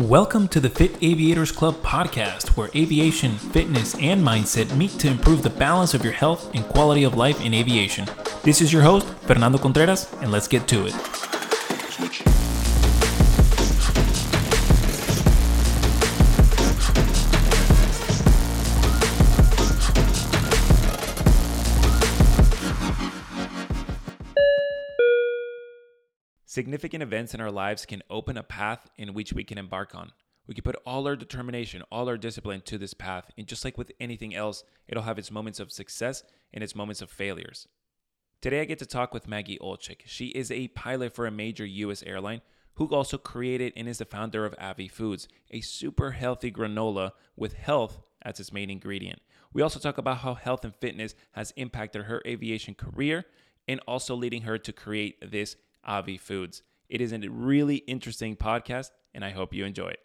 Welcome to the Fit Aviators Club podcast, where aviation, fitness, and mindset meet to improve the balance of your health and quality of life in aviation. This is your host, Fernando Contreras, and let's get to it. Significant events in our lives can open a path in which we can embark on. We can put all our determination, all our discipline to this path, and just like with anything else, it'll have its moments of success and its moments of failures. Today, I get to talk with Maggie Olczyk. She is a pilot for a major U.S. airline who also created and is the founder of Avi Foods, a super healthy granola with health as its main ingredient. We also talk about how health and fitness has impacted her aviation career and also leading her to create this Avi Foods. It is a really interesting podcast, and I hope you enjoy it.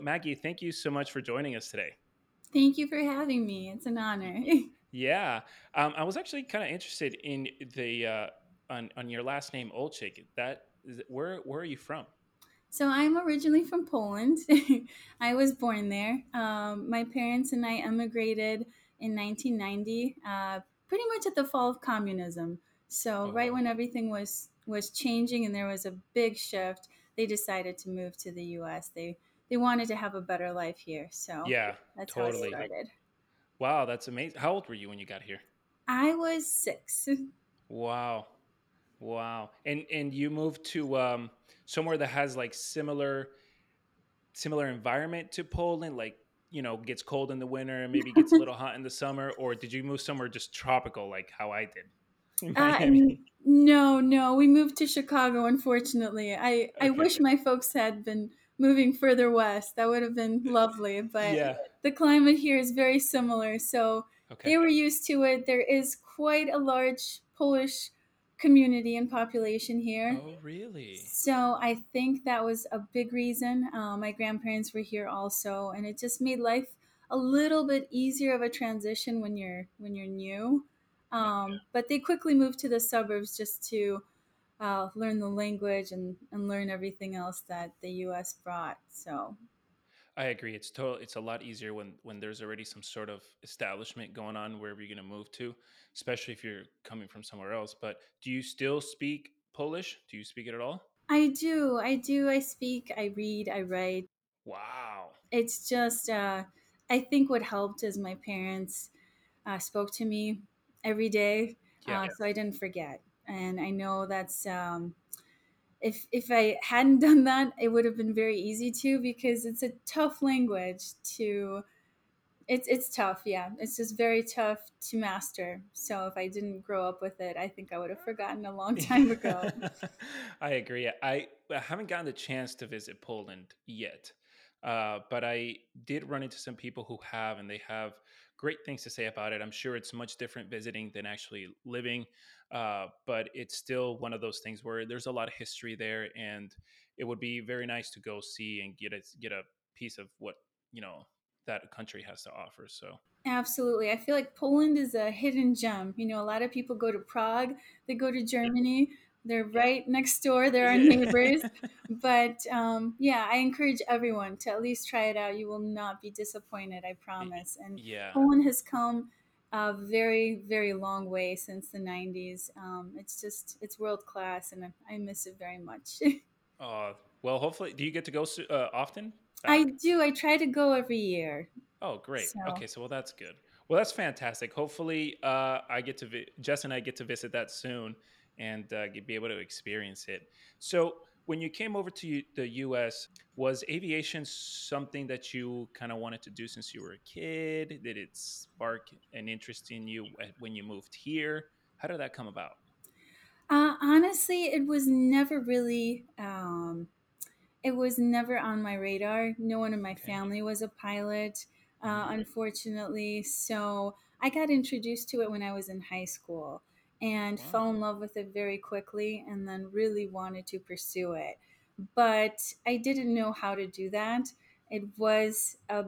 Maggie, thank you so much for joining us today. Thank you for having me. It's an honor. yeah, um, I was actually kind of interested in the uh, on on your last name Olczyk. That where where are you from? So I'm originally from Poland. I was born there. Um, my parents and I emigrated in 1990, uh, pretty much at the fall of communism. So oh, right when everything was was changing and there was a big shift, they decided to move to the U.S. They they wanted to have a better life here. So yeah, that's totally. how it started. Wow, that's amazing. How old were you when you got here? I was six. Wow, wow. And and you moved to um, somewhere that has like similar similar environment to Poland, like you know gets cold in the winter and maybe gets a little hot in the summer or did you move somewhere just tropical like how i did uh, no no we moved to chicago unfortunately i okay. i wish my folks had been moving further west that would have been lovely but yeah. the climate here is very similar so okay. they were used to it there is quite a large polish community and population here. Oh, really? So I think that was a big reason. Uh, my grandparents were here also, and it just made life a little bit easier of a transition when you're when you're new. Um, okay. But they quickly moved to the suburbs just to uh, learn the language and, and learn everything else that the U.S. brought. So I agree. It's total. It's a lot easier when when there's already some sort of establishment going on wherever you're going to move to, especially if you're coming from somewhere else. But do you still speak Polish? Do you speak it at all? I do. I do. I speak. I read. I write. Wow. It's just. Uh, I think what helped is my parents uh, spoke to me every day, yeah. uh, so I didn't forget. And I know that's um, if if I hadn't done that, it would have been very easy to because it's a tough language to it's it's tough, yeah. It's just very tough to master. So if I didn't grow up with it, I think I would have forgotten a long time ago. I agree. I, I haven't gotten the chance to visit Poland yet. Uh, but I did run into some people who have, and they have great things to say about it. I'm sure it's much different visiting than actually living, uh, but it's still one of those things where there's a lot of history there, and it would be very nice to go see and get a get a piece of what you know that country has to offer. So Absolutely. I feel like Poland is a hidden gem. You know, a lot of people go to Prague, they go to Germany, they're right next door. They're our neighbors. but um, yeah, I encourage everyone to at least try it out. You will not be disappointed, I promise. And yeah. Poland has come a very, very long way since the 90s. Um, it's just, it's world class, and I miss it very much. uh, well, hopefully, do you get to go uh, often? Back? I do. I try to go every year. Oh, great. So. Okay, so well, that's good. Well, that's fantastic. Hopefully, uh, I get to vi- Jess and I get to visit that soon and uh, be able to experience it. So, when you came over to the US, was aviation something that you kind of wanted to do since you were a kid? Did it spark an interest in you when you moved here? How did that come about? Uh, honestly, it was never really. Um, it was never on my radar. No one in my family was a pilot, uh, mm-hmm. unfortunately. So I got introduced to it when I was in high school and wow. fell in love with it very quickly and then really wanted to pursue it. But I didn't know how to do that. It was a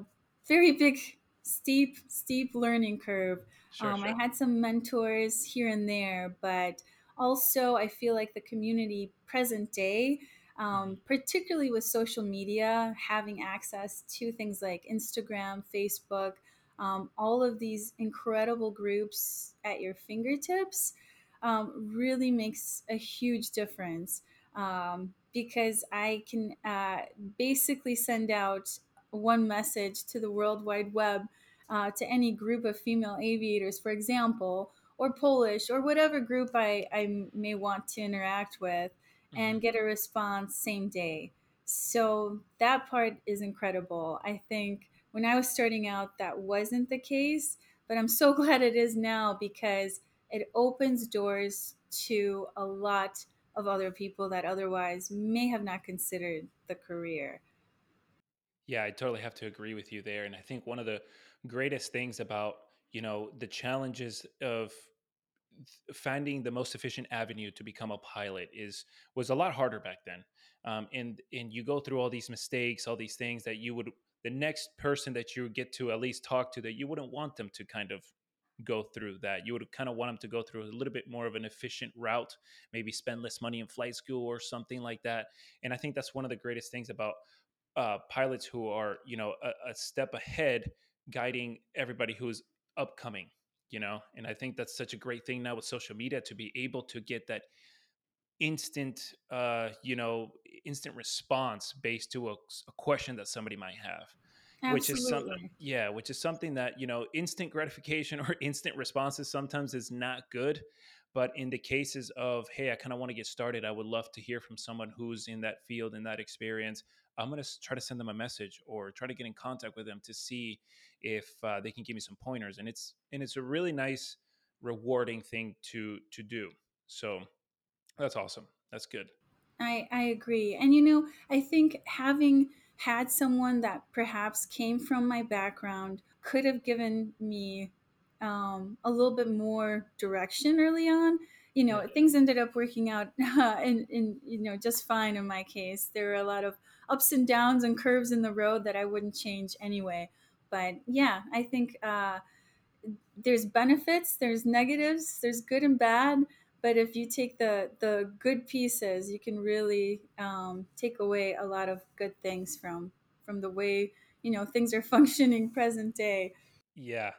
very big, steep, steep learning curve. Sure, um, sure. I had some mentors here and there, but also i feel like the community present day um, particularly with social media having access to things like instagram facebook um, all of these incredible groups at your fingertips um, really makes a huge difference um, because I can uh, basically send out one message to the World Wide Web uh, to any group of female aviators, for example, or Polish, or whatever group I, I may want to interact with, hmm and get a response same day. So that part is incredible. I think when I was starting out, that wasn't the case, but I'm so glad it is now because it opens doors to a lot of other people that otherwise may have not considered the career. Yeah, I totally have to agree with you there. And I think one of the greatest things about, you know, the challenges of finding the most efficient avenue to become a pilot is was a lot harder back then. Um, and and you go through all these mistakes, all these things that you would the next person that you get to at least talk to that you wouldn't want them to kind of go through that. You would kind of want them to go through a little bit more of an efficient route, maybe spend less money in flight school or something like that. And I think that's one of the greatest things about uh, pilots who are you know a, a step ahead guiding everybody who's upcoming you know and i think that's such a great thing now with social media to be able to get that instant uh you know instant response based to a, a question that somebody might have which is something yeah which is something that you know instant gratification or instant responses sometimes is not good but in the cases of hey i kind of want to get started i would love to hear from someone who's in that field in that experience i'm going to try to send them a message or try to get in contact with them to see if uh, they can give me some pointers and it's and it's a really nice rewarding thing to to do so that's awesome that's good I, I agree. And you know, I think having had someone that perhaps came from my background could have given me um, a little bit more direction early on. You yeah know, things ended up working out in, in, you know, just fine in my case. There were a lot of ups and downs and curves in the road that I wouldn't change anyway. But yeah, I think uh, there's benefits, there's negatives, there's good and bad. But if you take the the good pieces, you can really um, take away a lot of good things from from the way you know things are functioning present day. Yeah,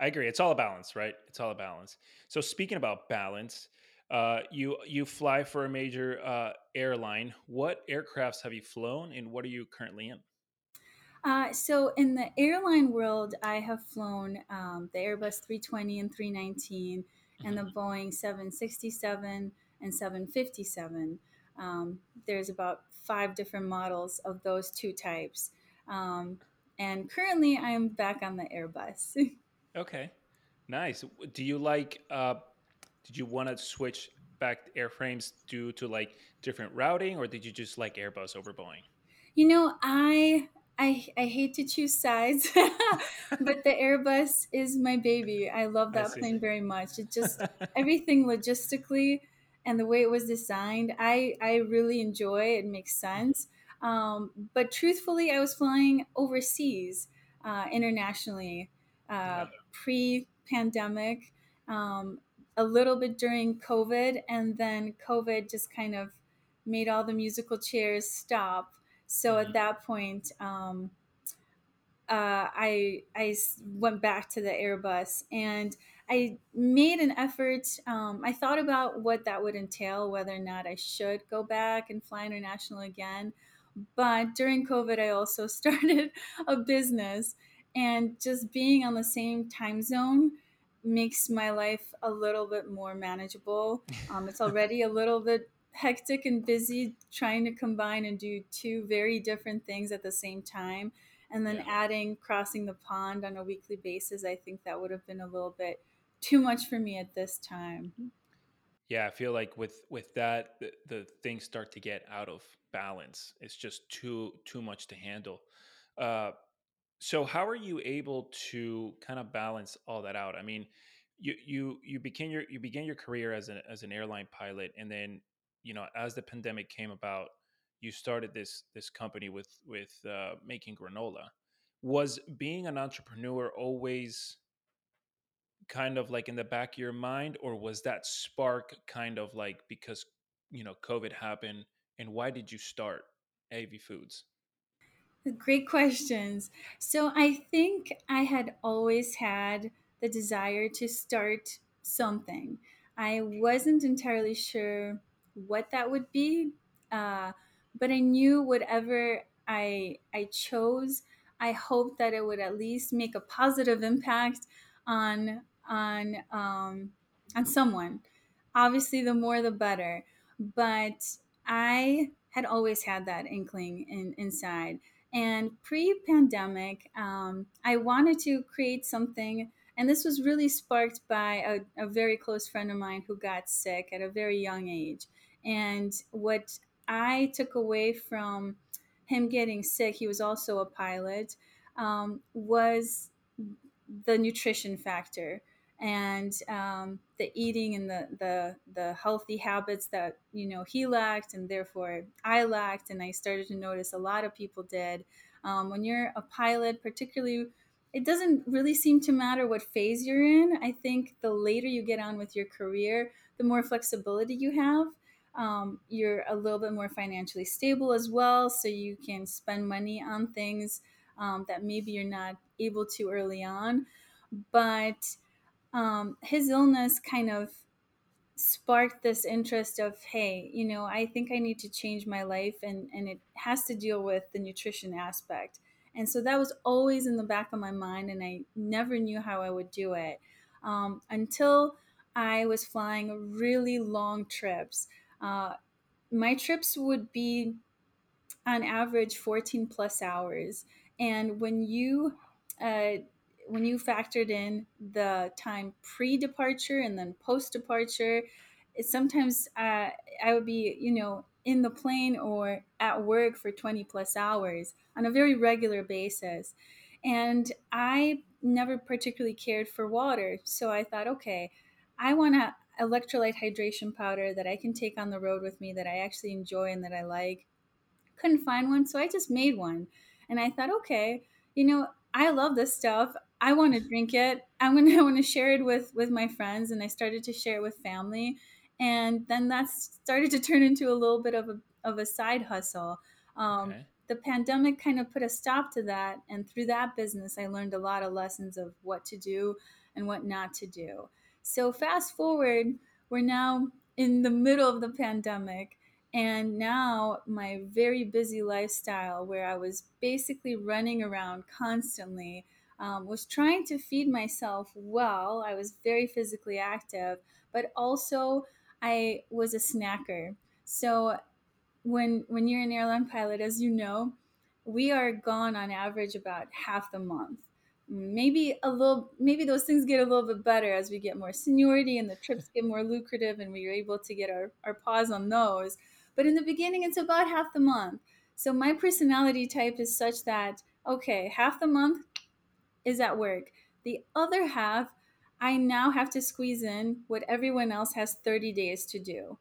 I agree. It's all a balance, right? It's all a balance. So speaking about balance, uh, you you fly for a major uh, airline. What aircrafts have you flown, and what are you currently in? Uh, so in the airline world, I have flown um, the Airbus 320 and 319 and hmm the Boeing 767 and 757. Um, there's about five different models of those two types. Um, and currently, I'm back on the Airbus. Okay, nice. Do you like? Uh, did you want to switch back airframes due to like different routing, or did you just like Airbus over Boeing? You know, I I I hate to choose sides, but the Airbus is my baby. I love that see. plane very much. It just everything logistically and the way it was designed, I I really enjoy. It makes sense. Um, but truthfully, I was flying overseas, uh, internationally, uh, pre-pandemic, um, a little bit during COVID, and then COVID just kind of made all the musical chairs stop so at hmm that point, um, uh, I I went back to the Airbus and I made an effort. Um, I thought about what that would entail, whether or not I should go back and fly international again. But during COVID, I also started a business, and just being on the same time zone makes my life a little bit more manageable. Um, it's already a little bit hectic and busy trying to combine and do two very different things at the same time. And then yeah. adding crossing the pond on a weekly basis, I think that would have been a little bit too much for me at this time. Yeah, I feel like with with that, the, the things start to get out of balance. It's just too too much to handle. Uh, so how are you able to kind of balance all that out? I mean, you you you begin your you begin your career as an as an airline pilot, and then you know as the pandemic came about, you started this this company with with uh, making granola. Was being an entrepreneur always kind of like in the back of your mind or was that spark kind of like because you know covid happened and why did you start Avi foods Great questions. So I think I had always had the desire to start something. I wasn't entirely sure what that would be, uh, but I knew whatever I I chose, I hoped that it would at least make a positive impact on on um, on someone. Obviously, the more the better. But I had always had that inkling in, inside and pre pandemic, um, I wanted to create something. And this was really sparked by a, a very close friend of mine who got sick at a very young age. And what I took away from him getting sick, he was also a pilot, um, was the nutrition factor and um, the eating and the, the the healthy habits that you know he lacked and therefore I lacked. And I started to notice a lot of people did. Um, when you're a pilot particularly it doesn't really seem to matter what phase you're in. I think the later you get on with your career the more flexibility you have um, you're a little bit more financially stable as well so you can spend money on things um, that maybe you're not able to early on. But um, his illness kind of sparked this interest of hey you know i think i need to change my life and and it has to deal with the nutrition aspect. And so that was always in the back of my mind and i never knew how i would do it um, until i was flying really long trips uh, my trips would be on average 14 plus hours and when you uh, when you factored in the time pre-departure and then post-departure, it sometimes uh, I would be, you know, in the plane or at work for 20 plus hours on a very regular basis. And I never particularly cared for water. So I thought, okay, I want a electrolyte hydration powder that I can take on the road with me that I actually enjoy and that I like. Couldn't find one, so I just made one. And I thought, okay, you know, I love this stuff. I want to drink it. I want to, I want to share it with with my friends, and I started to share it with family, and then that started to turn into a little bit of a of a side hustle. Um, okay. The pandemic kind of put a stop to that, and through that business, I learned a lot of lessons of what to do and what not to do. So fast forward, we're now in the middle of the pandemic and now, my very busy lifestyle, where I was basically running around constantly, um, was trying to feed myself well. I was very physically active, but also I was a snacker. So, when when you're an airline pilot, as you know, we are gone on average about half the month maybe a little maybe those things get a little bit better as we get more seniority and the trips get more lucrative and we're able to get our, our paws on those but in the beginning, it's about half the month. So my personality type is such that, okay, half the month is at work. The other half, I now have to squeeze in what everyone else has 30 days to do.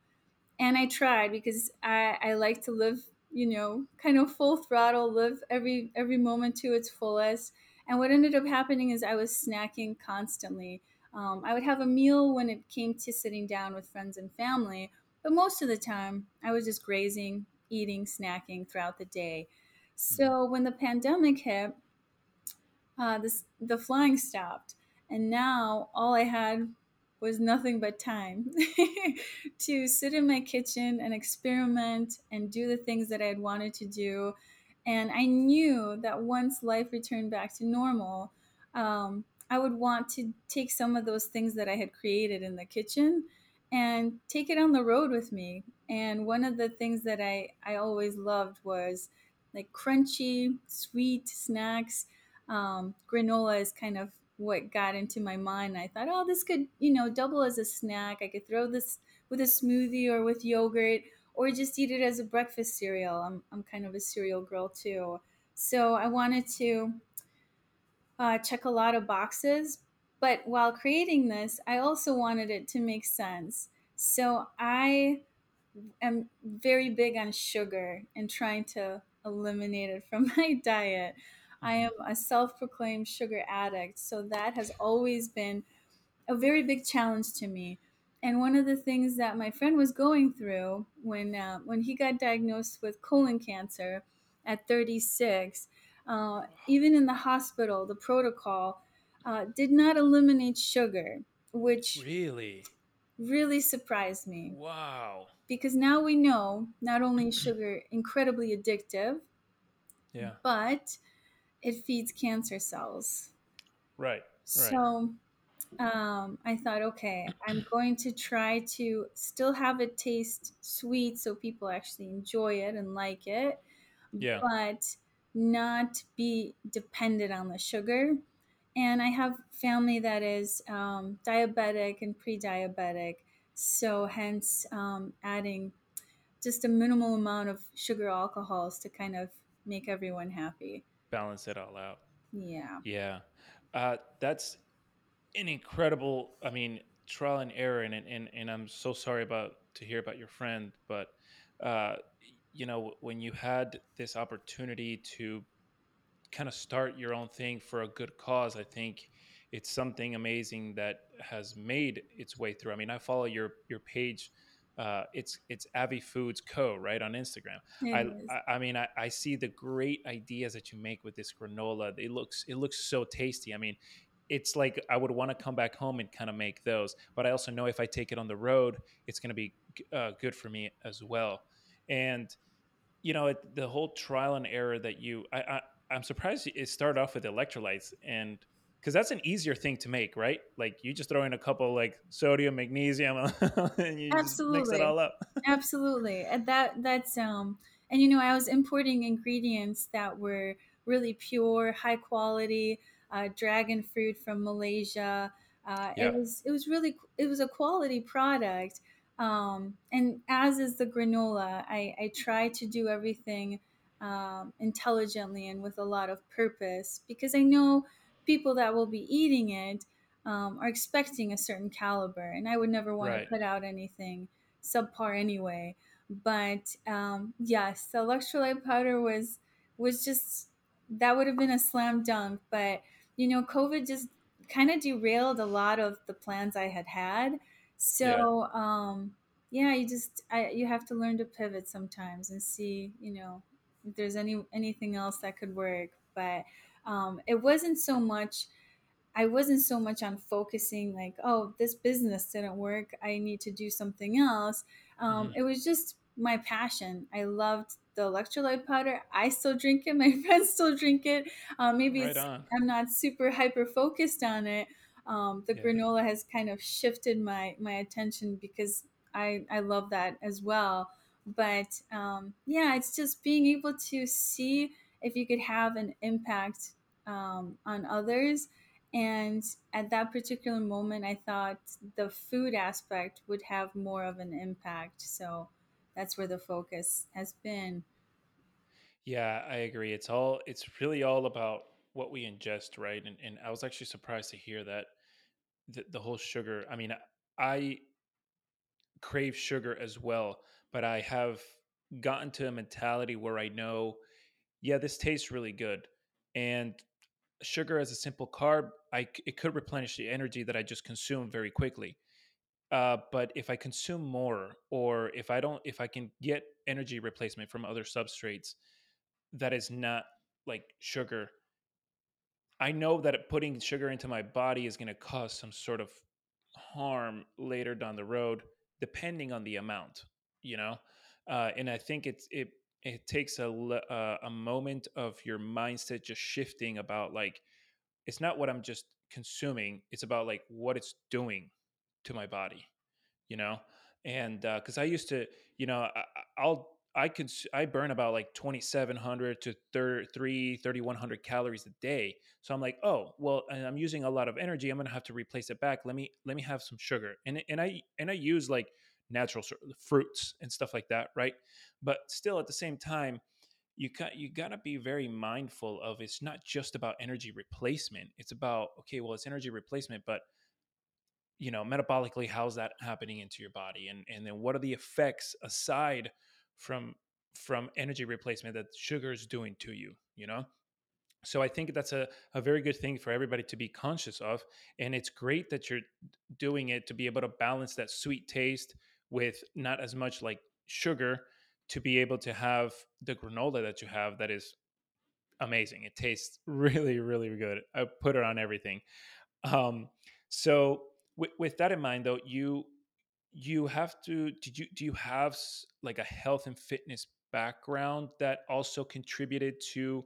And I tried because I, I like to live, you know, kind of full throttle, live every every moment to its fullest. And what ended up happening is I was snacking constantly. Um, I would have a meal when it came to sitting down with friends and family, but most of the time, I was just grazing, eating, snacking throughout the day. So mm-hmm. when the pandemic hit, uh, this, the flying stopped. And now all I had was nothing but time to sit in my kitchen and experiment and do the things that I had wanted to do. And I knew that once life returned back to normal, um, I would want to take some of those things that I had created in the kitchen and take it on the road with me. And one of the things that I, I always loved was like crunchy, sweet snacks. Um, granola is kind of what got into my mind. I thought, oh, this could, you know, double as a snack. I could throw this with a smoothie or with yogurt or just eat it as a breakfast cereal. I'm, I'm kind of a cereal girl too. So I wanted to uh, check a lot of boxes, but while creating this, I also wanted it to make sense. So I am very big on sugar and trying to eliminate it from my diet. I mm-hmm. am a self proclaimed sugar addict. So that has always been a very big challenge to me. And one of the things that my friend was going through when uh, when he got diagnosed with colon cancer at 36, uh, even in the hospital, the protocol uh, did not eliminate sugar, which Really? really surprised me Wow. because now we know not only is sugar incredibly addictive, Yeah. but it feeds cancer cells. Right. Right. So um, I thought, okay, I'm going to try to still have it taste sweet so people actually enjoy it and like it, Yeah. but not be dependent on the sugar. And I have family that is um, diabetic and pre diabetic. So, hence, um, adding just a minimal amount of sugar alcohols to kind of make everyone happy. Balance it all out. Yeah. Yeah. Uh, that's an incredible, I mean, trial and error. And, and, and I'm so sorry about to hear about your friend, but, uh, you know, when you had this opportunity to kind of start your own thing for a good cause, I think it's something amazing that has made its way through. I mean, I follow your, your page. Uh, it's it's Avi Foods Co. right on Instagram. I. I I mean I, I see the great ideas that you make with this granola. It looks it looks so tasty. I mean, it's like I would want to come back home and kind of make those. But I also know if I take it on the road, it's going to be uh, good for me as well. And you know, it, the whole trial and error that you, I, I I'm surprised it started off with electrolytes and because that's an easier thing to make, right? Like you just throw in a couple like sodium, magnesium, and you just mix it Absolutely. all up. Absolutely. And that that's um and you know, I was importing ingredients that were really pure, high quality, uh, dragon fruit from Malaysia. Uh, it was it was really it was a quality product. Um, and as is the granola, I, I try to do everything um, intelligently and with a lot of purpose because I know people that will be eating it um, are expecting a certain caliber, and I would never want to put out anything subpar anyway. But um, yes, the electrolyte powder was was just that would have been a slam dunk. But you know, COVID just kind of derailed a lot of the plans I had had. Yeah. So um, yeah, you just I, you have to learn to pivot sometimes and see you know if there's any anything else that could work. But um, it wasn't so much I wasn't so much on focusing like, oh, this business didn't work. I need to do something else. Um, hmm it was just my passion. I loved the electrolyte powder. I still drink it. My friends still drink it. Um, maybe Right it's. I'm not super hyper focused on it. Um, the Yeah. granola has kind of shifted my my attention because I I love that as well. But um, yeah, it's just being able to see if you could have an impact um, on others and at that particular moment, I thought the food aspect would have more of an impact. So that's where the focus has been. Yeah, I agree. It's all it's really all about what we ingest, right? And and I was actually surprised to hear that the, the whole sugar. I mean, I crave sugar as well, but I have gotten to a mentality where I know, yeah, this tastes really good. And sugar as a simple carb, I it could replenish the energy that I just consume very quickly. Uh, but if I consume more, or if I don't, if I can get energy replacement from other substrates that is not like sugar, I know that putting sugar into my body is going to cause some sort of harm later down the road, depending on the amount, you know. Uh, and I think it's it it takes a uh, a moment of your mindset just shifting about like it's not what I'm just consuming; it's about like what it's doing to my body you know? And uh because i used to you know I, i'll i could i burn about like 2700 to 33 3100 calories a day. So i'm like oh well and i'm using a lot of energy i'm gonna have to replace it back. Let me let me have some sugar. And and i and i use like natural fruits and stuff like that right? But still at the same time you got you got to be very mindful of it's not just about energy replacement. It's about okay well it's energy replacement but you know metabolically how's that happening into your body? And and then what are the effects aside from from energy replacement that sugar is doing to you you know? So i think that's a, a very good thing for everybody to be conscious of and it's great that you're doing it to be able to balance that sweet taste with not as much like sugar to be able to have the granola that you have that is amazing. It tastes really really good. I put it on everything. Um so with, with that in mind though you you have to did you do you have like a health and fitness background that also contributed to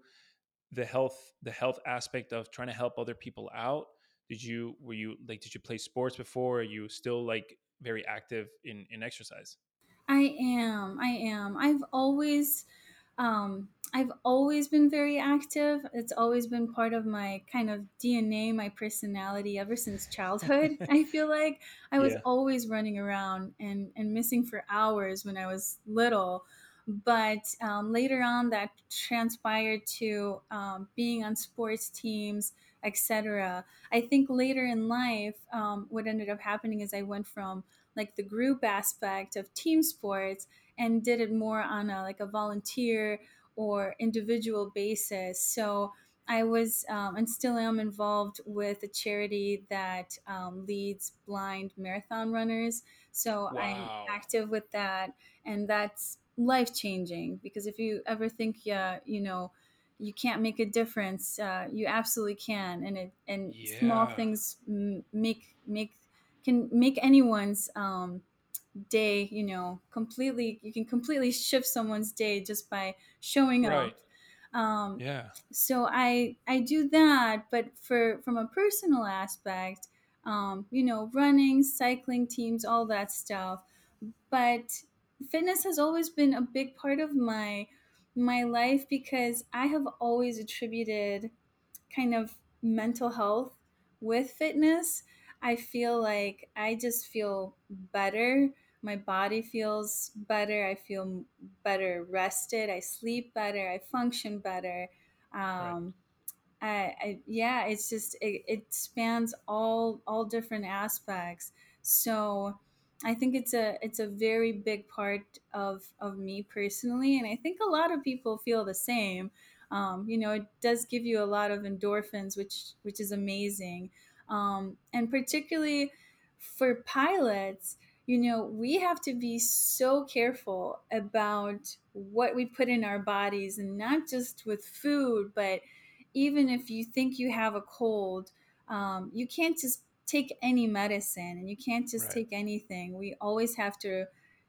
the health the health aspect of trying to help other people out? Did you were you like did you play sports before? Are you still like very active in in exercise? I am i am. I've always um, I've always been very active. It's always been part of my kind of DNA, my personality ever since childhood. I feel like I was yeah. always running around and, and missing for hours when I was little. But um, later on, that transpired to um, being on sports teams, etc. I think later in life, um, what ended up happening is I went from like the group aspect of team sports and did it more on a like a volunteer or individual basis. So I was um, and still am involved with a charity that um, leads blind marathon runners. So wow. I'm active with that, and that's life changing because if you ever think, yeah, you know, you can't make a difference, uh, you absolutely can, and it and yeah. small things make make can make anyone's um, day you know completely you can completely shift someone's day just by showing right. up um, yeah. so i i do that but for from a personal aspect um, you know running cycling teams all that stuff. But fitness has always been a big part of my my life because i have always attributed kind of mental health with fitness. I feel like i just feel better my body feels better i feel better rested i sleep better i function better um, right. I, I, yeah it's just it, it spans all all different aspects. So i think it's a it's a very big part of of me personally and i think a lot of people feel the same. Um, you know it does give you a lot of endorphins which which is amazing. Um, and particularly for pilots you know, we have to be so careful about what we put in our bodies and not just with food, but even if you think you have a cold, um, you can't just take any medicine and you can't just right. take anything. We always have to,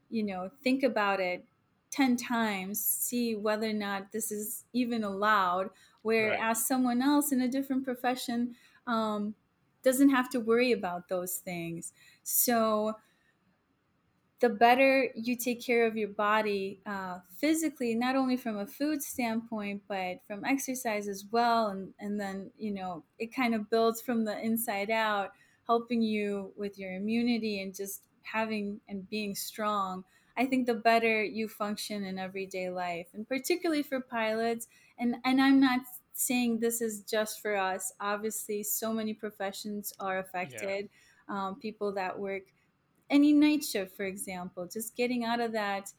you know, think about it 10 times, see whether or not this is even allowed. Whereas right. someone else in a different profession um, doesn't have to worry about those things. So, the better you take care of your body uh, physically, not only from a food standpoint, but from exercise as well. And, and then, you know, it kind of builds from the inside out, helping you with your immunity and just having and being strong. I think the better you function in everyday life, and particularly for pilots. And, and I'm not saying this is just for us. Obviously, so many professions are affected. Yeah. Um, people that work any night shift, for example, just getting out of that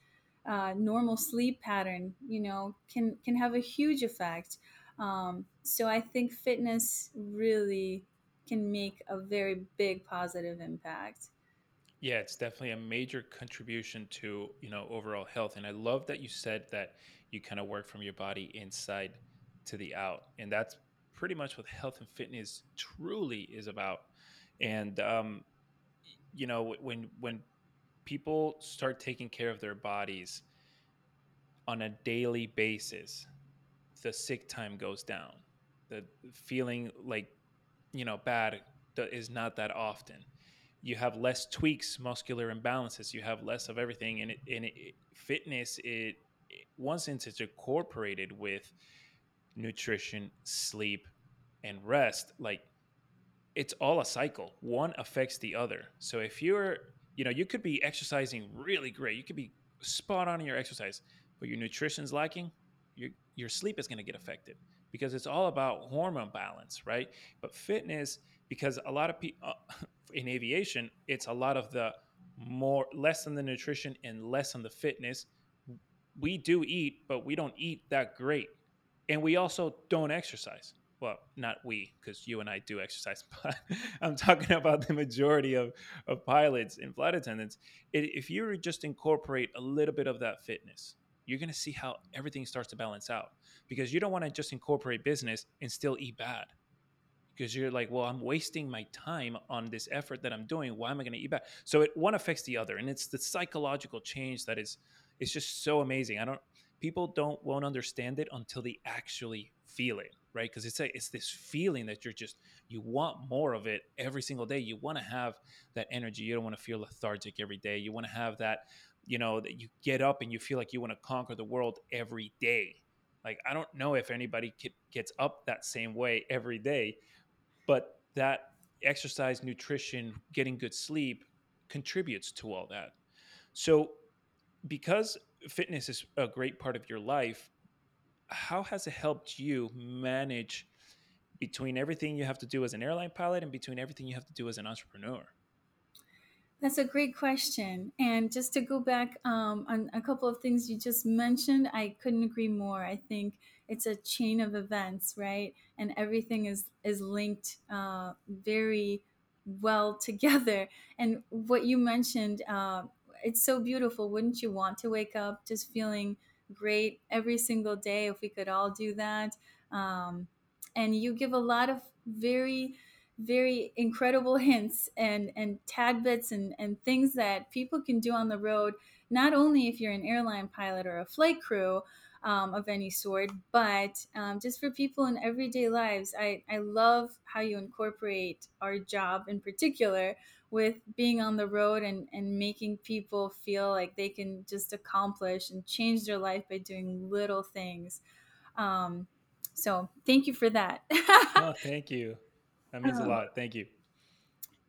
uh, normal sleep pattern, you know, can can have a huge effect. Um, so I think fitness really can make a very big positive impact. Yeah, it's definitely a major contribution to you know overall health, and I love that you said that you kind of work from your body inside to the out, and that's pretty much what health and fitness truly is about. And um, you know when when people start taking care of their bodies on a daily basis the sick time goes down. The feeling like you know bad is not that often. You have less tweaks muscular imbalances you have less of everything and it, and it, fitness it, it once it's incorporated with nutrition sleep and rest like it's all a cycle. One affects the other. So if you're, you know, you could be exercising really great. You could be spot on in your exercise, but your nutrition's lacking, your your sleep is going to get affected because it's all about hormone balance, right? But fitness because a lot of people uh, in aviation, it's a lot of the more less on the nutrition and less on the fitness. We do eat, but we don't eat that great and we also don't exercise well not we because you and i do exercise but i'm talking about the majority of, of pilots and flight attendants. It, if you just incorporate a little bit of that fitness you're going to see how everything starts to balance out because you don't want to just incorporate business and still eat bad. Because you're like well i'm wasting my time on this effort that i'm doing. Why am i going to eat bad? So it one affects the other and it's the psychological change that is it's just so amazing. I don't people don't won't understand it until they actually feel it right? Because it's a, it's this feeling that you're just you want more of it every single day. You want to have that energy. You don't want to feel lethargic every day. You want to have that you know that you get up and you feel like you want to conquer the world every day. Like i don't know if anybody gets up that same way every day but that exercise nutrition getting good sleep contributes to all that. So because fitness is a great part of your life how has it helped you manage between everything you have to do as an airline pilot and between everything you have to do as an entrepreneur that's a great question. And just to go back um, on a couple of things you just mentioned, I couldn't agree more. I think it's a chain of events, right? And everything is is linked uh, very well together. And what you mentioned, uh, it's so beautiful. Wouldn't you want to wake up just feeling great every single day? If we could all do that. Um, and you give a lot of very very incredible hints and and tad bits and and things that people can do on the road not only if you're an airline pilot or a flight crew um, of any sort but um, just for people in everyday lives I, I love how you incorporate our job in particular with being on the road and, and making people feel like they can just accomplish and change their life by doing little things um, so thank you for that oh, thank you that means um, a lot. Thank you.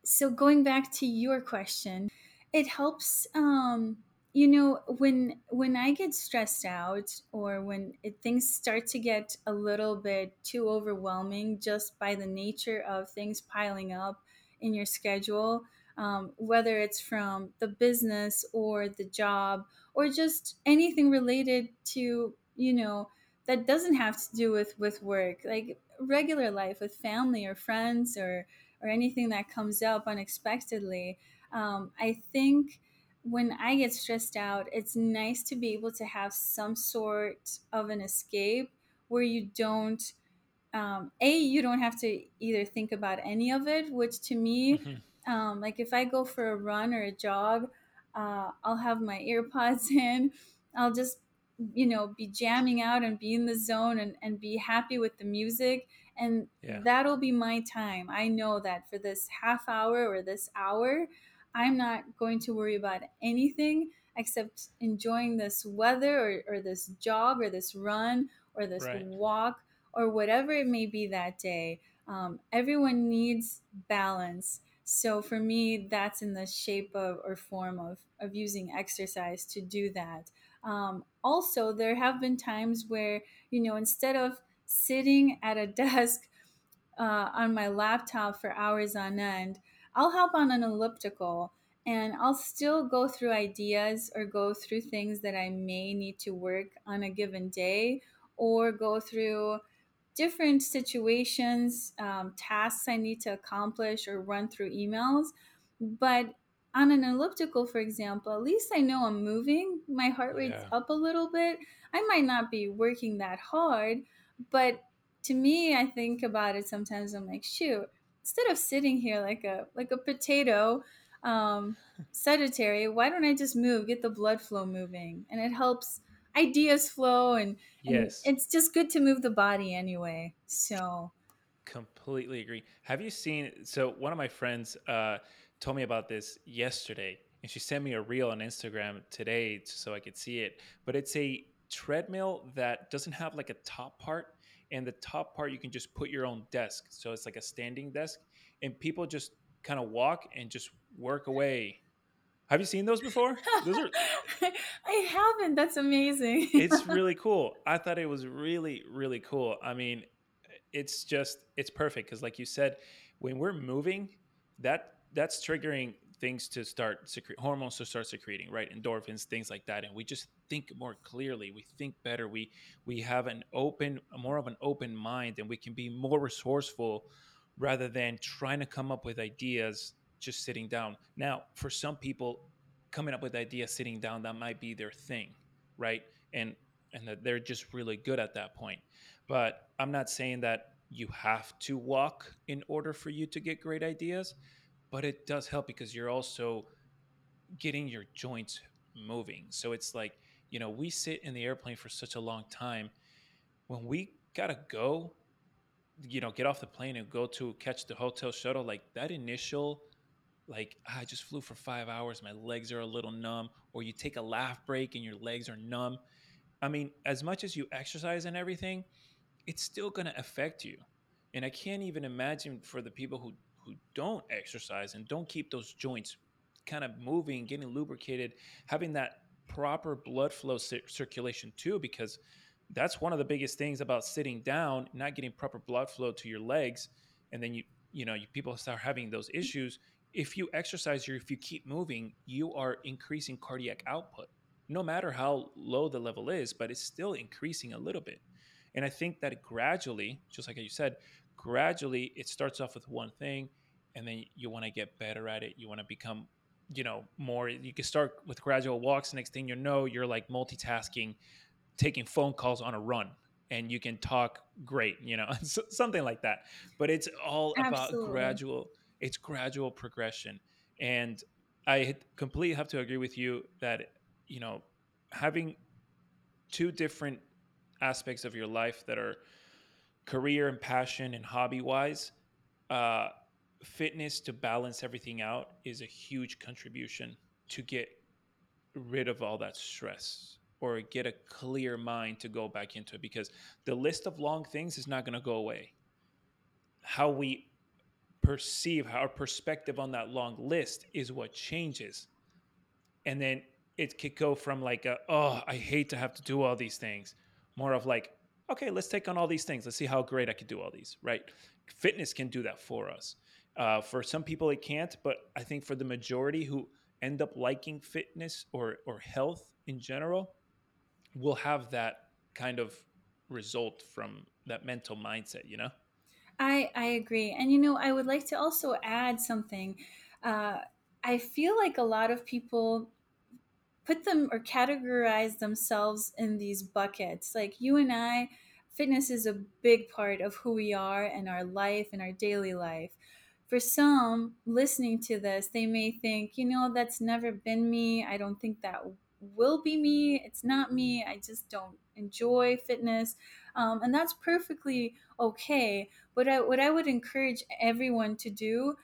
So going back to your question, it helps um you know when when i get stressed out or when it, things start to get a little bit too overwhelming just by the nature of things piling up in your schedule um, whether it's from the business or the job or just anything related to you know that doesn't have to do with with work like regular life with family or friends or or anything that comes up unexpectedly um, i think when i get stressed out it's nice to be able to have some sort of an escape where you don't um, a you don't have to either think about any of it which to me mm-hmm. um, like if i go for a run or a jog uh, i'll have my earpods in i'll just you know be jamming out and be in the zone and, and be happy with the music and yeah. that'll be my time i know that for this half hour or this hour i'm not going to worry about anything except enjoying this weather or, or this jog or this run or this right. walk or whatever it may be that day um, everyone needs balance. So for me that's in the shape of or form of, of using exercise to do that. Um, also, there have been times where, you know, instead of sitting at a desk uh, on my laptop for hours on end, I'll hop on an elliptical and I'll still go through ideas or go through things that I may need to work on a given day or go through different situations, um, tasks I need to accomplish or run through emails. But on an elliptical, for example, at least I know I'm moving. My heart rate's yeah. up a little bit. I might not be working that hard, but to me, I think about it sometimes. I'm like, shoot, instead of sitting here like a like a potato, um, sedentary, why don't I just move, get the blood flow moving, and it helps ideas flow, and, and yes. it's just good to move the body anyway. So, completely agree. Have you seen? So one of my friends. Uh, told me about this yesterday and she sent me a reel on Instagram today so I could see it. But it's a treadmill that doesn't have like a top part, and the top part you can just put your own desk. So it's like a standing desk, and people just kind of walk and just work away. Have you seen those before? Those are I haven't. That's amazing. it's really cool. I thought it was really really cool. I mean, it's just it's perfect cuz like you said, when we're moving, that that's triggering things to start secrete hormones to start secreting right endorphins things like that and we just think more clearly we think better we we have an open more of an open mind and we can be more resourceful rather than trying to come up with ideas just sitting down now for some people coming up with ideas sitting down that might be their thing right and and that they're just really good at that point but i'm not saying that you have to walk in order for you to get great ideas but it does help because you're also getting your joints moving. So it's like, you know, we sit in the airplane for such a long time. When we got to go, you know, get off the plane and go to catch the hotel shuttle, like that initial, like, ah, I just flew for five hours, my legs are a little numb, or you take a laugh break and your legs are numb. I mean, as much as you exercise and everything, it's still going to affect you. And I can't even imagine for the people who who don't exercise and don't keep those joints kind of moving, getting lubricated, having that proper blood flow circulation too, because that's one of the biggest things about sitting down, not getting proper blood flow to your legs, and then you you know you, people start having those issues. If you exercise or if you keep moving, you are increasing cardiac output, no matter how low the level is, but it's still increasing a little bit. And I think that gradually, just like you said, gradually it starts off with one thing and then you want to get better at it you want to become you know more you can start with gradual walks next thing you know you're like multitasking taking phone calls on a run and you can talk great you know something like that but it's all Absolutely. about gradual it's gradual progression and i completely have to agree with you that you know having two different aspects of your life that are career and passion and hobby wise, uh, fitness to balance everything out is a huge contribution to get rid of all that stress or get a clear mind to go back into it because the list of long things is not going to go away. How we perceive our perspective on that long list is what changes. And then it could go from like a, oh, I hate to have to do all these things, more of like, okay, let's take on all these things. Let's see how great I can do all these, right? Fitness can do that for us. Uh, for some people, it can't, but I think for the majority who end up liking fitness or, or health in general, will have that kind of result from that mental mindset, you know? I, I agree. And, you know, I would like to also add something. Uh, I feel like a lot of people put them or categorize themselves in these buckets. Like you and I, fitness is a big part of who we are and our life and our daily life. For some listening to this, they may think, you know, that's never been me. I don't think that will be me. It's not me. I just don't enjoy fitness. Um, and that's perfectly okay. But I, what I would encourage everyone to do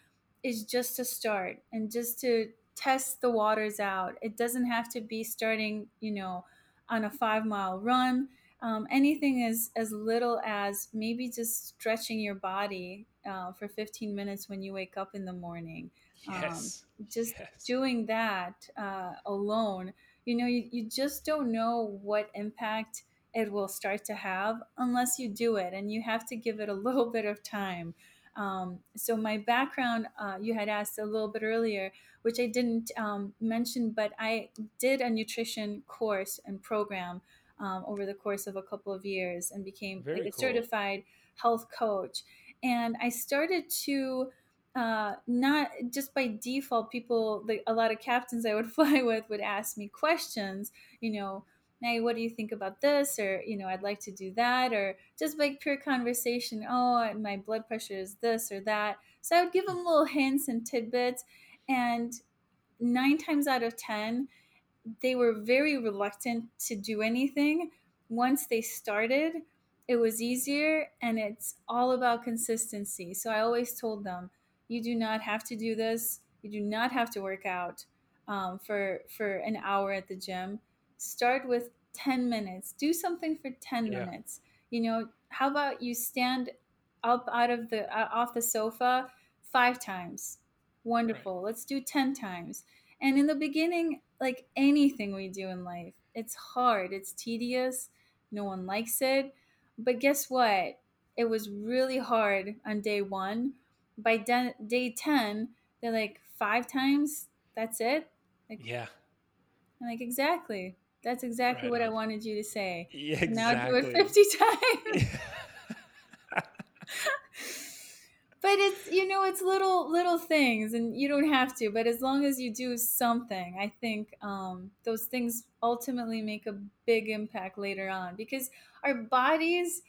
is just to start and just to test the waters out. It doesn't have to be starting, you know, on a five mile run. Um, anything as, as little as maybe just stretching your body uh, for 15 minutes when you wake up in the morning. Yes. Um, just yes. doing that uh, alone, you know, you, you just don't know what impact it will start to have unless you do it. And you have to give it a little bit of time. Um, so my background, uh, you had asked a little bit earlier, which I didn't um, mention, but I did a nutrition course and program um, over the course of a couple of years and became like a cool. certified health coach. And I started to uh, not just by default, people, like a lot of captains I would fly with would ask me questions, you know, hey, what do you think about this? Or, you know, I'd like to do that. Or just like pure conversation, oh, my blood pressure is this or that. So I would give them little hints and tidbits. And nine times out of 10, they were very reluctant to do anything. Once they started, it was easier and it's all about consistency. So I always told them, you do not have to do this. You do not have to work out um, for for an hour at the gym start with 10 minutes. Do something for 10 yeah. minutes. You know how about you stand up out of the uh, off the sofa five times? Wonderful. Right. let's do 10 times. And in the beginning like anything we do in life it's hard. It's tedious. No one likes it. But guess what? It was really hard on day one. By de- day 10 they're like five times? That's it? Like Yeah. I'm like exactly that's exactly Right what i wanted you to say. Yeah, And now do it 50 times. But it's you know it's little little things and you don't have to but as long as you do something i think um, those things ultimately make a big impact later on because our bodies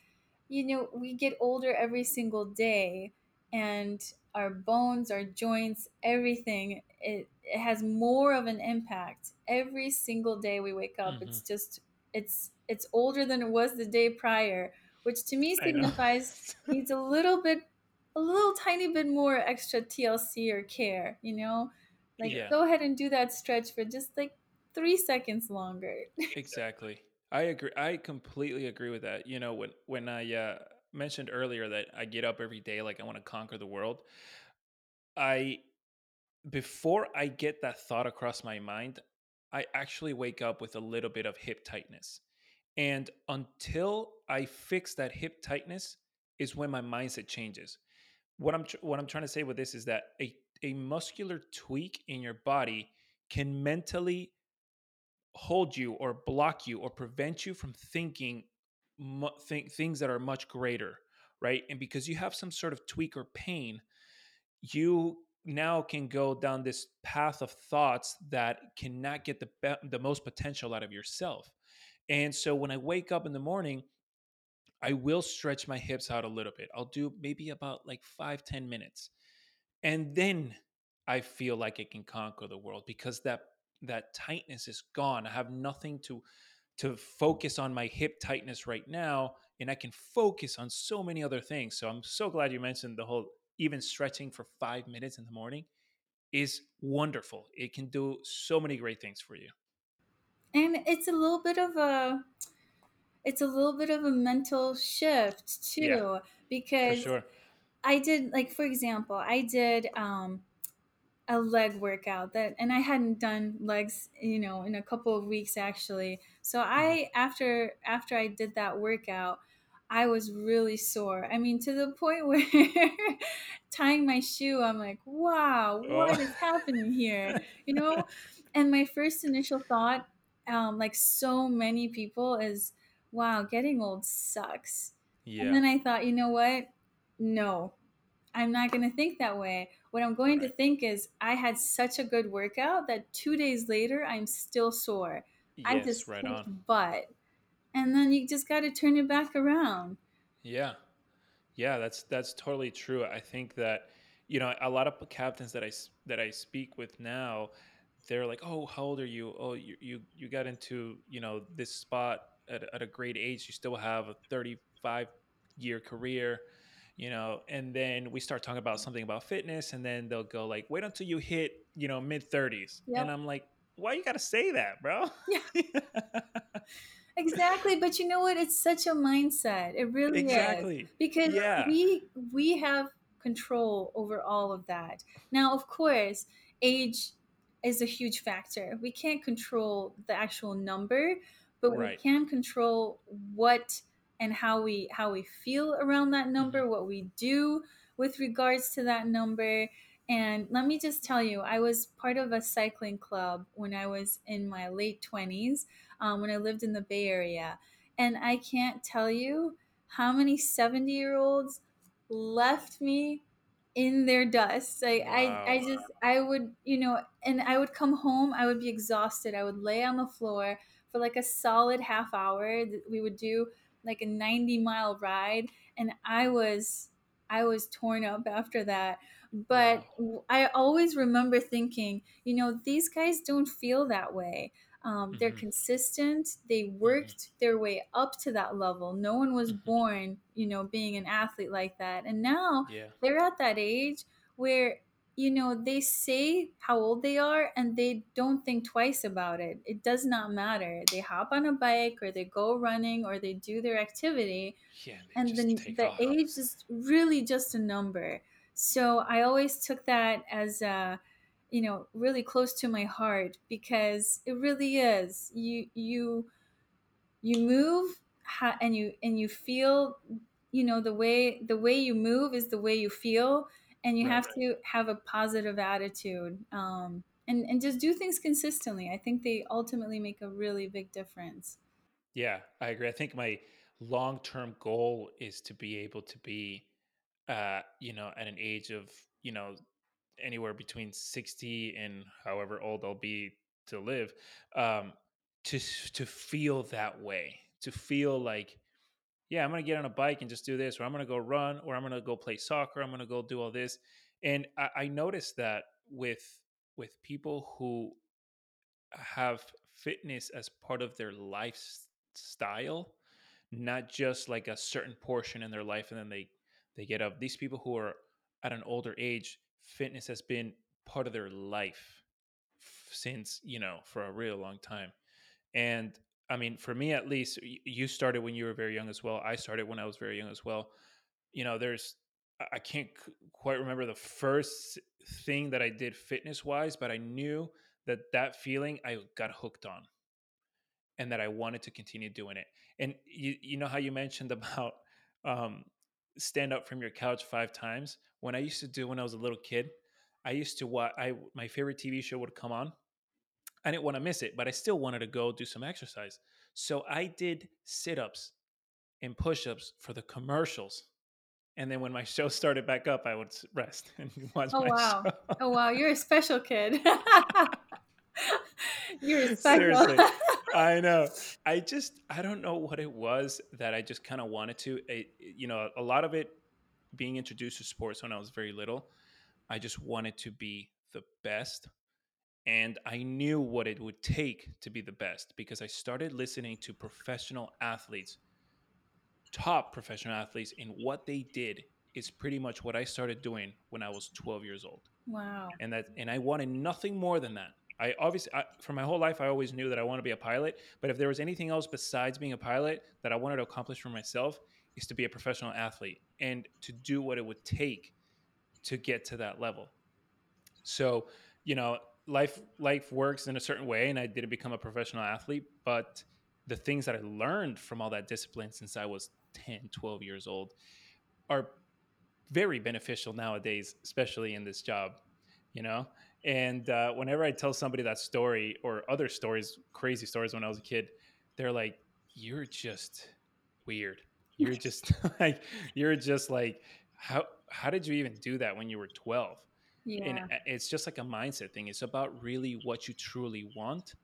you know we get older every single day and our bones our joints everything it, it has more of an impact every single day we wake up hmm it's just it's it's older than it was the day prior which to me signifies needs a little bit a little tiny bit more extra TLC or care, you know? Like yeah, go ahead and do that stretch for just like 3 seconds longer. exactly. I agree. I completely agree with that. You know, when when I uh, mentioned earlier that I get up every day like I want to conquer the world, I before I get that thought across my mind, I actually wake up with a little bit of hip tightness. And until I fix that hip tightness is when my mindset changes. What I'm tr- what I'm trying to say with this is that a a muscular tweak in your body can mentally hold you or block you or prevent you from thinking think things that are much greater, right? And because you have some sort of tweak or pain, you now can go down this path of thoughts that cannot get the be- the most potential out of yourself. And so when I wake up in the morning, I will stretch my hips out a little bit. I'll do maybe about like five ten minutes. And then I feel like I can conquer the world because that that tightness is gone. I have nothing to to focus on my hip tightness right now and I can focus on so many other things. So I'm so glad you mentioned the whole even stretching for 5 minutes in the morning is wonderful. It can do so many great things for you. And it's a little bit of a it's a little bit of a mental shift Yeah, too for because sure. I did like for example, I did um a leg workout that and I hadn't done legs, you know, in a couple of weeks actually. So. I after after I did that workout, I was really sore. I mean to the point where tying my shoe, I'm like, "Wow, Oh. what is happening here?" You know? And my first initial thought um like so many people is, "Wow, getting old sucks." Yeah. And then I thought, "You know what? No, I'm not going to think that way. What I'm going to think is, I had such a good workout that two days later, I'm still sore. I Yes, just right on. butt. And then you just got to turn it back around. Yeah. Yeah, that's that's totally true. I think that you know a lot of captains that I that I speak with now, they're like, "Oh, how old are you? Oh, you you you got into you know this spot at, at a great age. You still have a thirty five year career, you know." And then we start talking about something about fitness, and then they'll go like, "Wait until you hit you know mid thirties," and I'm like, "Why you gotta say that, bro?" Yeah, exactly. But you know what? It's such a mindset. It really is. exactly. Because Yeah. we we have control over all of that. Now, of course, age is a huge factor. We can't control the actual number, but we can control what and how we how we feel around that hmm number, what we do with regards to that number. And let me just tell you, I was part of a cycling club when I was in my late 20s um, when I lived in the Bay Area. And I can't tell you how many 70 year olds left me in their dust. I, I, I just, I would, you know, and I would come home, I would be exhausted. I would lay on the floor for like a solid half hour. We would do like a 90 mile ride. And I was, I was torn up after that. But. I always remember thinking, you know, these guys don't feel that way. Um, they're hmm consistent. They hmm worked their way up to that level. No one was hmm born, you know, being an athlete like that. And now Yeah. they're at that age where, you know, they say how old they are and they don't think twice about it. It does not matter. They hop on a bike or they go running or they do their activity Yeah, and then the off. age is really just a number so i always took that as a you know really close to my heart because it really is you you you move and you and you feel you know the way the way you move is the way you feel and you Right. have to have a positive attitude um and and just do things consistently. I think they ultimately make a really big difference. Yeah, I agree. I think my long term goal is to be able to be, uh, you know, at an age of, you know, anywhere between 60 and however old I'll be to live, um, to to feel that way, to feel like, yeah, I'm gonna get on a bike and just do this, or I'm gonna go run, or I'm gonna go play soccer, I'm gonna go do all this. And I, I noticed that with with people who have fitness as part of their lifestyle, not just like a certain portion in their life and then they they get up. These people who are at an older age, fitness has been part of their life since, you know, for a real long time. And I mean, for me at least, you started when you were very young as well. I started when I was very young as well. You know, there's I can't quite remember the first thing that I did fitness wise, but I knew that that feeling I got hooked on and that I wanted to continue doing it. And you you know how you mentioned about um, stand up from your couch five times. When I used to do when I was a little kid, I used to watch. I my favorite TV show would come on. I didn't want to miss it, but I still wanted to go do some exercise. So I did sit ups and push ups for the commercials. And then when my show started back up, I would rest and watch Oh my wow. show. Oh wow, you're a special kid. you're special. Seriously. I know. I just I don't know what it was that I just kind of wanted to. It, you know, a lot of it being introduced to sports when I was very little. I just wanted to be the best, and I knew what it would take to be the best because I started listening to professional athletes, top professional athletes, and what they did is pretty much what I started doing when I was 12 years old wow. and that and I wanted nothing more than that. I obviously I, for my whole life I always knew that I want to be a pilot, but if there was anything else besides being a pilot that I wanted to accomplish for myself is to be a professional athlete and to do what it would take to get to that level. So, you know, life life works in a certain way and I didn't become a professional athlete, but the things that I learned from all that discipline since I was 10, 12 years old are very beneficial nowadays, especially in this job, you know? And uh, whenever I tell somebody that story or other stories, crazy stories when I was a kid, they're like, you're just weird. You're just like, you're just like, how, how did you even do that when you were 12? And Yeah, uh, it's just like a mindset thing. It's about really what you truly want.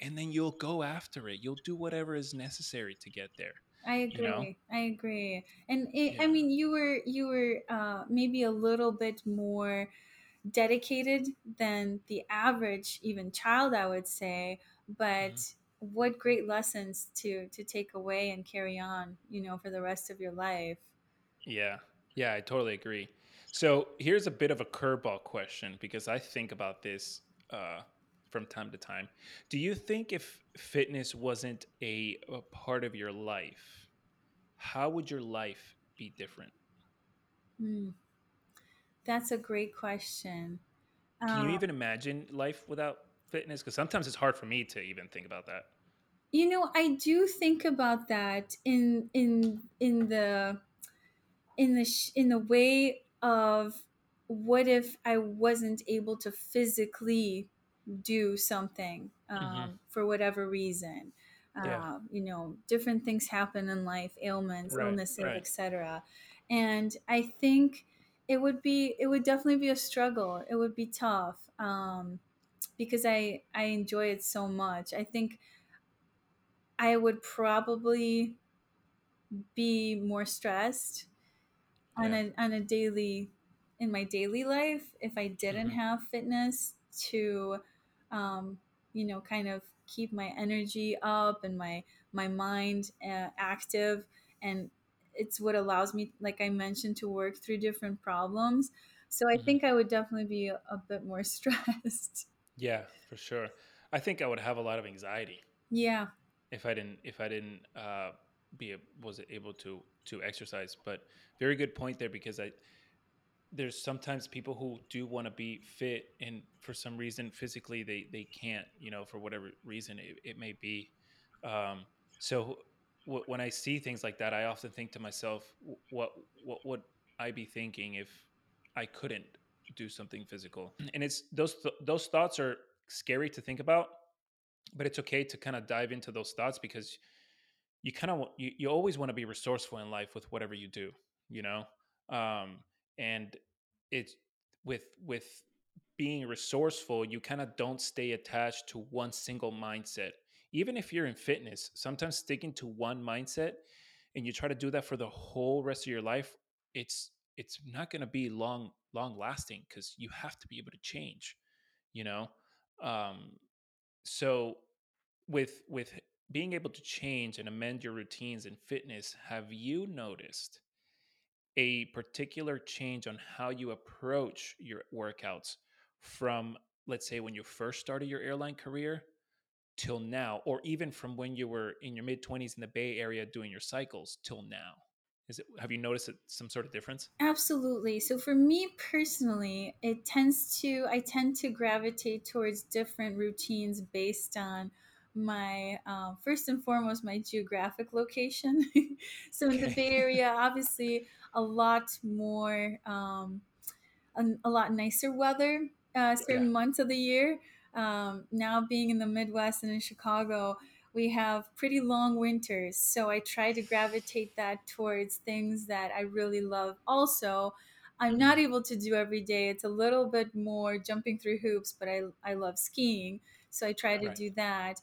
And then you'll go after it. You'll do whatever is necessary to get there, I you know? agree. I agree. And it, I mean, you were you were uh, maybe a little bit more dedicated than the average even child, I would say. But what great lessons to to take away and carry on, you know, for the rest of your life. Yeah. Yeah, I totally agree. So here's a bit of a curveball question because I think about this uh, from time to time. Do you think if fitness wasn't a, a part of your life, how would your life be different? Hmm, that's a great question. Can you Uh, even imagine life without fitness? Because sometimes it's hard for me to even think about that. you know, I do think about that in in in the in the sh- in the way of what if I wasn't able to physically do something hmm um, for whatever reason. Yeah. Uh, you know, different things happen in life, ailments, Right. illnesses, Right. etc. And I think it would be it would definitely be a struggle. It would be tough um, because I I enjoy it so much. I think I would probably be more stressed on Yeah. a on a daily in my daily life if I didn't hmm have fitness to um, you know kind of keep my energy up and my my mind uh, active and it's what allows me like I mentioned to work through different problems so I hmm think I would definitely be a, a bit more stressed Yeah, for sure. I think I would have a lot of anxiety. yeah if I didn't if I didn't uh, be was able to to exercise. But very good point there because I there's sometimes people who do want to be fit and for some reason physically they they can't you know for whatever reason it, it may be. Um, so w- when I see things like that, I often think to myself, what what would I be thinking if I couldn't do something physical. And it's those th- those thoughts are scary to think about, but it's okay to kind of dive into those thoughts because you kind of you, you always want to be resourceful in life with whatever you do, you know? Um and it's with with being resourceful, you kind of don't stay attached to one single mindset. Even if you're in fitness, sometimes sticking to one mindset and you try to do that for the whole rest of your life, it's it's not going to be long long lasting because you have to be able to change, you know. Um, so with with being able to change and amend your routines in fitness, have you noticed a particular change on how you approach your workouts from let's say when you first started your airline career till now or even from when you were in your mid 20s in the bay area doing your cycles till now? Is it have you noticed some sort of difference? Absolutely. So for me personally it tends to i tend to gravitate towards different routines based on my um, first and foremost my geographic location. So in the bay area obviously a lot more um, a, a, lot nicer weather uh, certain yeah. months of the year. Um, now being in the midwest and in chicago we have pretty long winters. So i try to gravitate that towards things that i really love. Also i'm not mm-hmm. able to do every day. It's a little bit more jumping through hoops but i, I love skiing. So i try to right. do that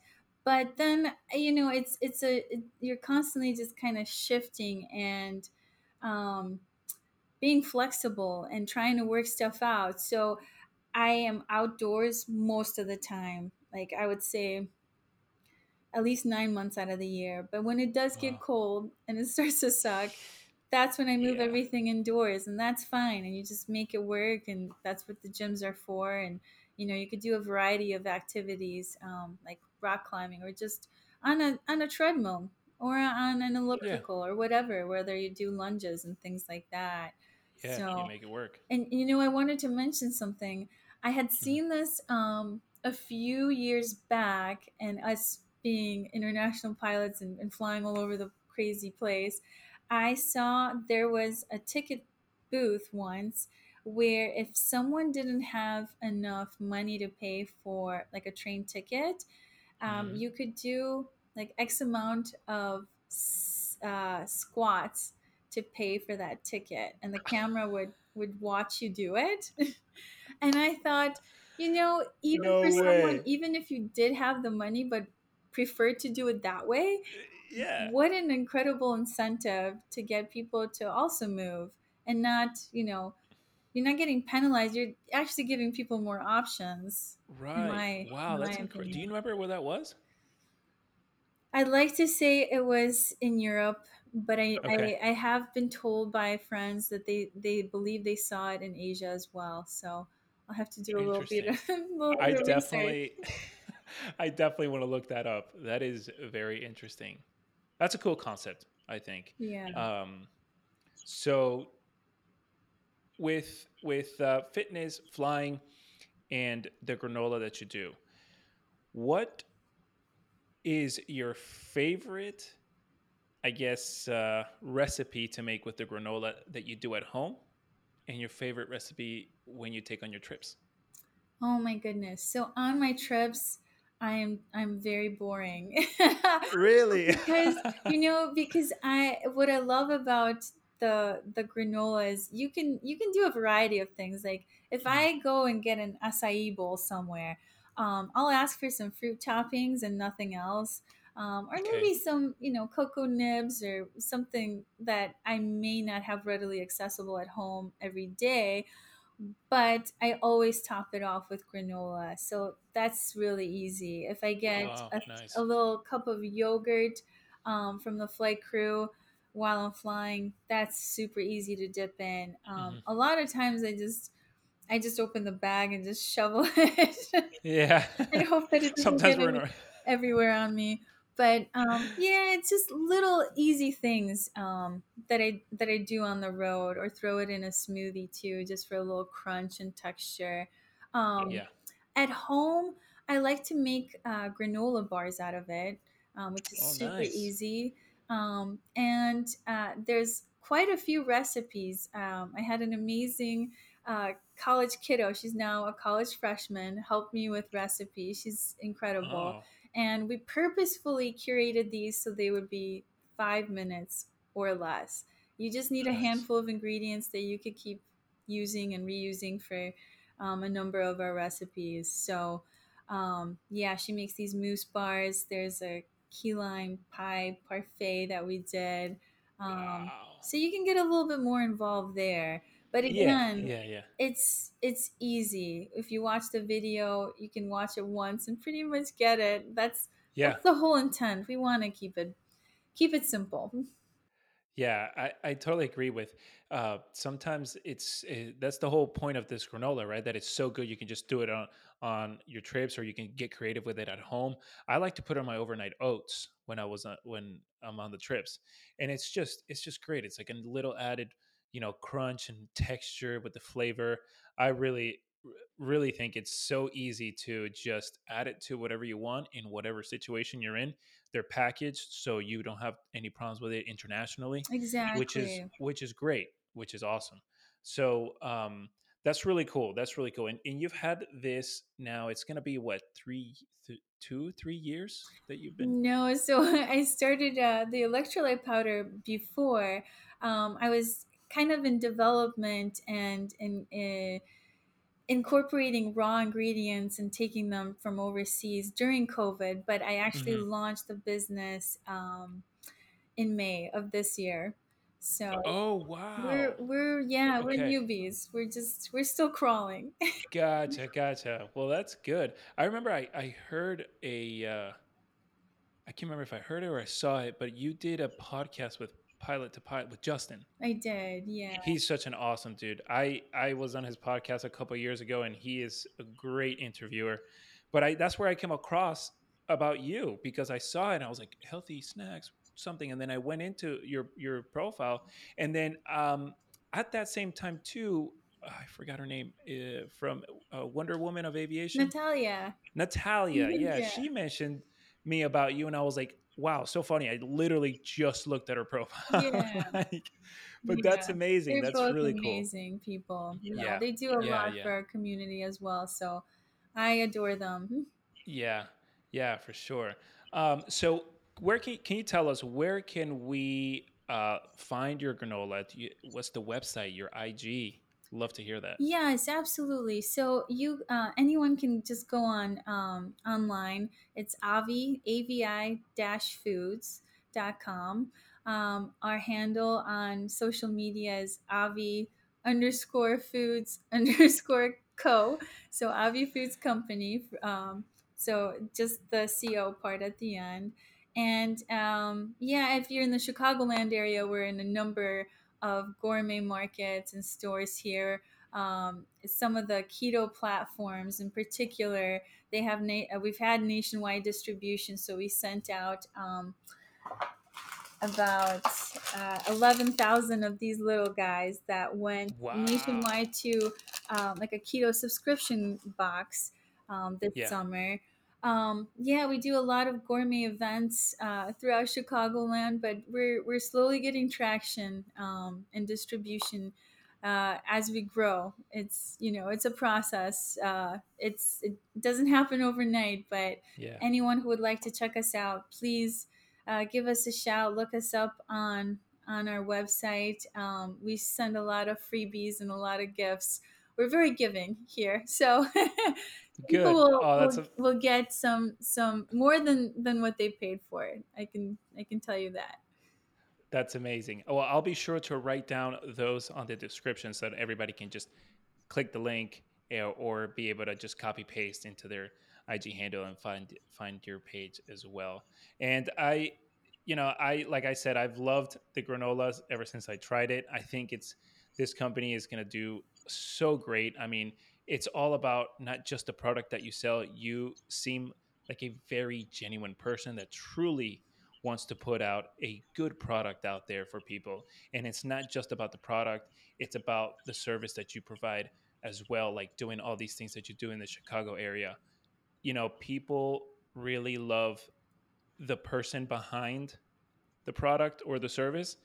but then you know it's it's a it, you're constantly just kind of shifting and um, being flexible and trying to work stuff out so i am outdoors most of the time like i would say at least nine months out of the year but when it does wow. get cold and it starts to suck that's when i move yeah. everything indoors and that's fine and you just make it work and that's what the gyms are for and you know you could do a variety of activities um, like rock climbing or just on a on a treadmill or on an elliptical yeah. or whatever whether you do lunges and things like that yeah so, you make it work and you know i wanted to mention something i had mm-hmm. seen this um, a few years back and us being international pilots and, and flying all over the crazy place i saw there was a ticket booth once where if someone didn't have enough money to pay for like a train ticket, um, mm-hmm. you could do like X amount of uh, squats to pay for that ticket, and the camera would would watch you do it. and I thought, you know, even no for way. someone, even if you did have the money but preferred to do it that way, yeah, what an incredible incentive to get people to also move and not, you know, you're not getting penalized. You're actually giving people more options. Right. My, wow, that's incredible. Do you remember where that was? I'd like to say it was in Europe, but I, okay. I, I have been told by friends that they they believe they saw it in Asia as well. So I'll have to do a little bit. Of, little I definitely, I definitely want to look that up. That is very interesting. That's a cool concept. I think. Yeah. Um, so with with uh, fitness, flying, and the granola that you do, what is your favorite, I guess, uh, recipe to make with the granola that you do at home, and your favorite recipe when you take on your trips? Oh my goodness! So on my trips. I'm I'm very boring. really? because you know because I what I love about the the granolas you can you can do a variety of things like if mm-hmm. i go and get an acai bowl somewhere um, i'll ask for some fruit toppings and nothing else um, or okay. maybe some you know cocoa nibs or something that i may not have readily accessible at home every day but i always top it off with granola so that's really easy if i get wow, a, nice. a, little cup of yogurt um, from the flight crew while I'm flying, that's super easy to dip in. Um, mm-hmm. A lot of times I just I just open the bag and just shovel it. yeah. I hope that it doesn't Sometimes get everywhere on me. But um, yeah, it's just little easy things um, that I that I do on the road, or throw it in a smoothie too, just for a little crunch and texture. Um, yeah. At home, I like to make uh, granola bars out of it, um, which is oh, super nice. easy. Um, and uh, there's quite a few recipes. Um, I had an amazing uh, college kiddo. She's now a college freshman. Helped me with recipes. She's incredible. Oh, And we purposefully curated these so they would be five minutes or less. You just need a handful of ingredients that you could keep using and reusing for um, a number of our recipes. So, um, yeah, she makes these mousse bars. There's a key lime pie parfait that we did. Um, Wow. so you can get a little bit more involved there. But again, yeah, yeah, it's it's easy. If you watch the video, you can watch it once and pretty much get it. That's yeah. that's the whole intent. We want to keep it keep it simple. Yeah, I, I totally agree with. Uh, sometimes it's uh, that's the whole point of this granola, right? That it's so good you can just do it on on your trips, or you can get creative with it at home. I like to put on my overnight oats when I was on, when I'm on the trips, and it's just it's just great. It's like a little added, you know, crunch and texture with the flavor. I really really think it's so easy to just add it to whatever you want in whatever situation you're in they're packaged so you don't have any problems with it internationally Exactly. which is which is great which is awesome so um that's really cool that's really cool and, and you've had this now it's going to be what three th- two three years that you've been No, so I started uh, the electrolyte powder before. Um, I was kind of in development and in, uh, incorporating raw ingredients and taking them from overseas during COVID, but I actually hmm launched the business um, in May of this year. So oh wow, we're we're yeah, we're newbies. We're just we're still crawling. gotcha gotcha well that's good i remember i i heard a uh i can't remember if i heard it or i saw it but you did a podcast with pilot to pilot with justin I did, yeah. He's such an awesome dude. I I was on his podcast a couple years ago, and he is a great interviewer. But I that's where I came across about you because I saw it and I was like, healthy snacks, something, and then I went into your your profile, and then um, at that same time too, I forgot her name uh, from uh, Wonder Woman of Aviation. Natalia. Natalia, yeah, yeah. she mentioned me about you, and I was like, wow, so funny. I literally just looked at her profile. Yeah. like, but that's amazing. they're That's really cool. amazing people. You know, Yeah, they do a yeah, lot yeah, for our community as well. So I adore them. yeah, yeah, for sure. Um, so, where can can you tell us where can we uh, find your granola? What's the website? Your IG? Love to hear that. Yes, absolutely. So you, uh, anyone can just go on um, online. It's avi, avi dash foods dot com. Um, our handle on social media is avi underscore foods underscore co. So Avi Foods Company. Um, so just the co part at the end. And um, yeah, if you're in the Chicagoland area, we're in a number of gourmet markets and stores here um, some of the keto platforms in particular they have na- uh, we've had nationwide distribution so we sent out um, about uh, 11,000 of these little guys that went Wow. nationwide to um, like a keto subscription box um, this Yeah. summer. Um, yeah, we do a lot of gourmet events uh, throughout Chicagoland, but we're, we're slowly getting traction um, and distribution uh, as we grow. It's you know it's a process. Uh, it's it doesn't happen overnight, but Yeah. anyone who would like to check us out, please uh, give us a shout. Look us up on on our website. Um, we send a lot of freebies and a lot of gifts. We're very giving here, so people will, Oh, that's will a will get some some more than than what they paid for. it. I can I can tell you that. that's amazing. Well, I'll be sure to write down those on the description so that everybody can just click the link eh, or be able to just copy paste into their IG handle and find find your page as well. And I, you know, I like I said, I've loved the granolas ever since I tried it. I think it's this company is going to do so great. I mean, it's all about not just the product that you sell. You seem like a very genuine person that truly wants to put out a good product out there for people. And it's not just about the product, it's about the service that you provide as well, like doing all these things that you do in the Chicago area. You know, people really love the person behind the product or the service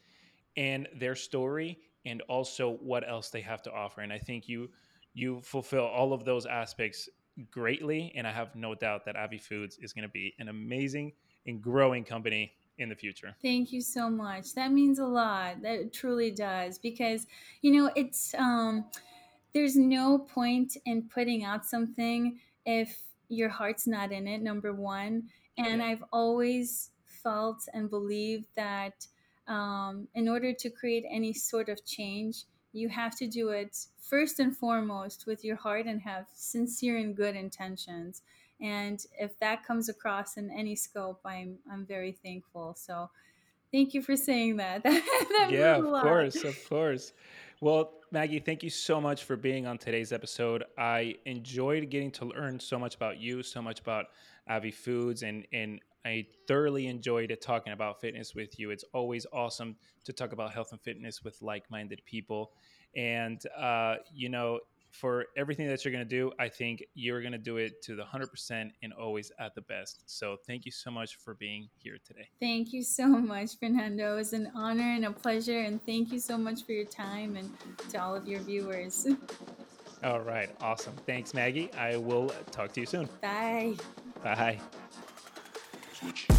and their story and also what else they have to offer. And I think you you fulfill all of those aspects greatly. And I have no doubt that Avi Foods is going to be an amazing and growing company in the future. Thank you so much. That means a lot. That truly does because you know it's um there's no point in putting out something if your heart's not in it number 1 and yeah. I've always felt and believed that um, in order to create any sort of change, you have to do it first and foremost with your heart and have sincere and good intentions. And if that comes across in any scope, I'm I'm very thankful. So thank you for saying that. that yeah, of course, of course. Well, Maggie, thank you so much for being on today's episode. I enjoyed getting to learn so much about you, so much about Avi Foods, and and I thoroughly enjoyed talking about fitness with you. It's always awesome to talk about health and fitness with like minded people. And, uh, you know, for everything that you're going to do, I think you're going to do it to the 100% and always at the best. So thank you so much for being here today. Thank you so much, Fernando. It was an honor and a pleasure. And thank you so much for your time and to all of your viewers. All right. Awesome. Thanks, Maggie. I will talk to you soon. Bye. Bye. Switch.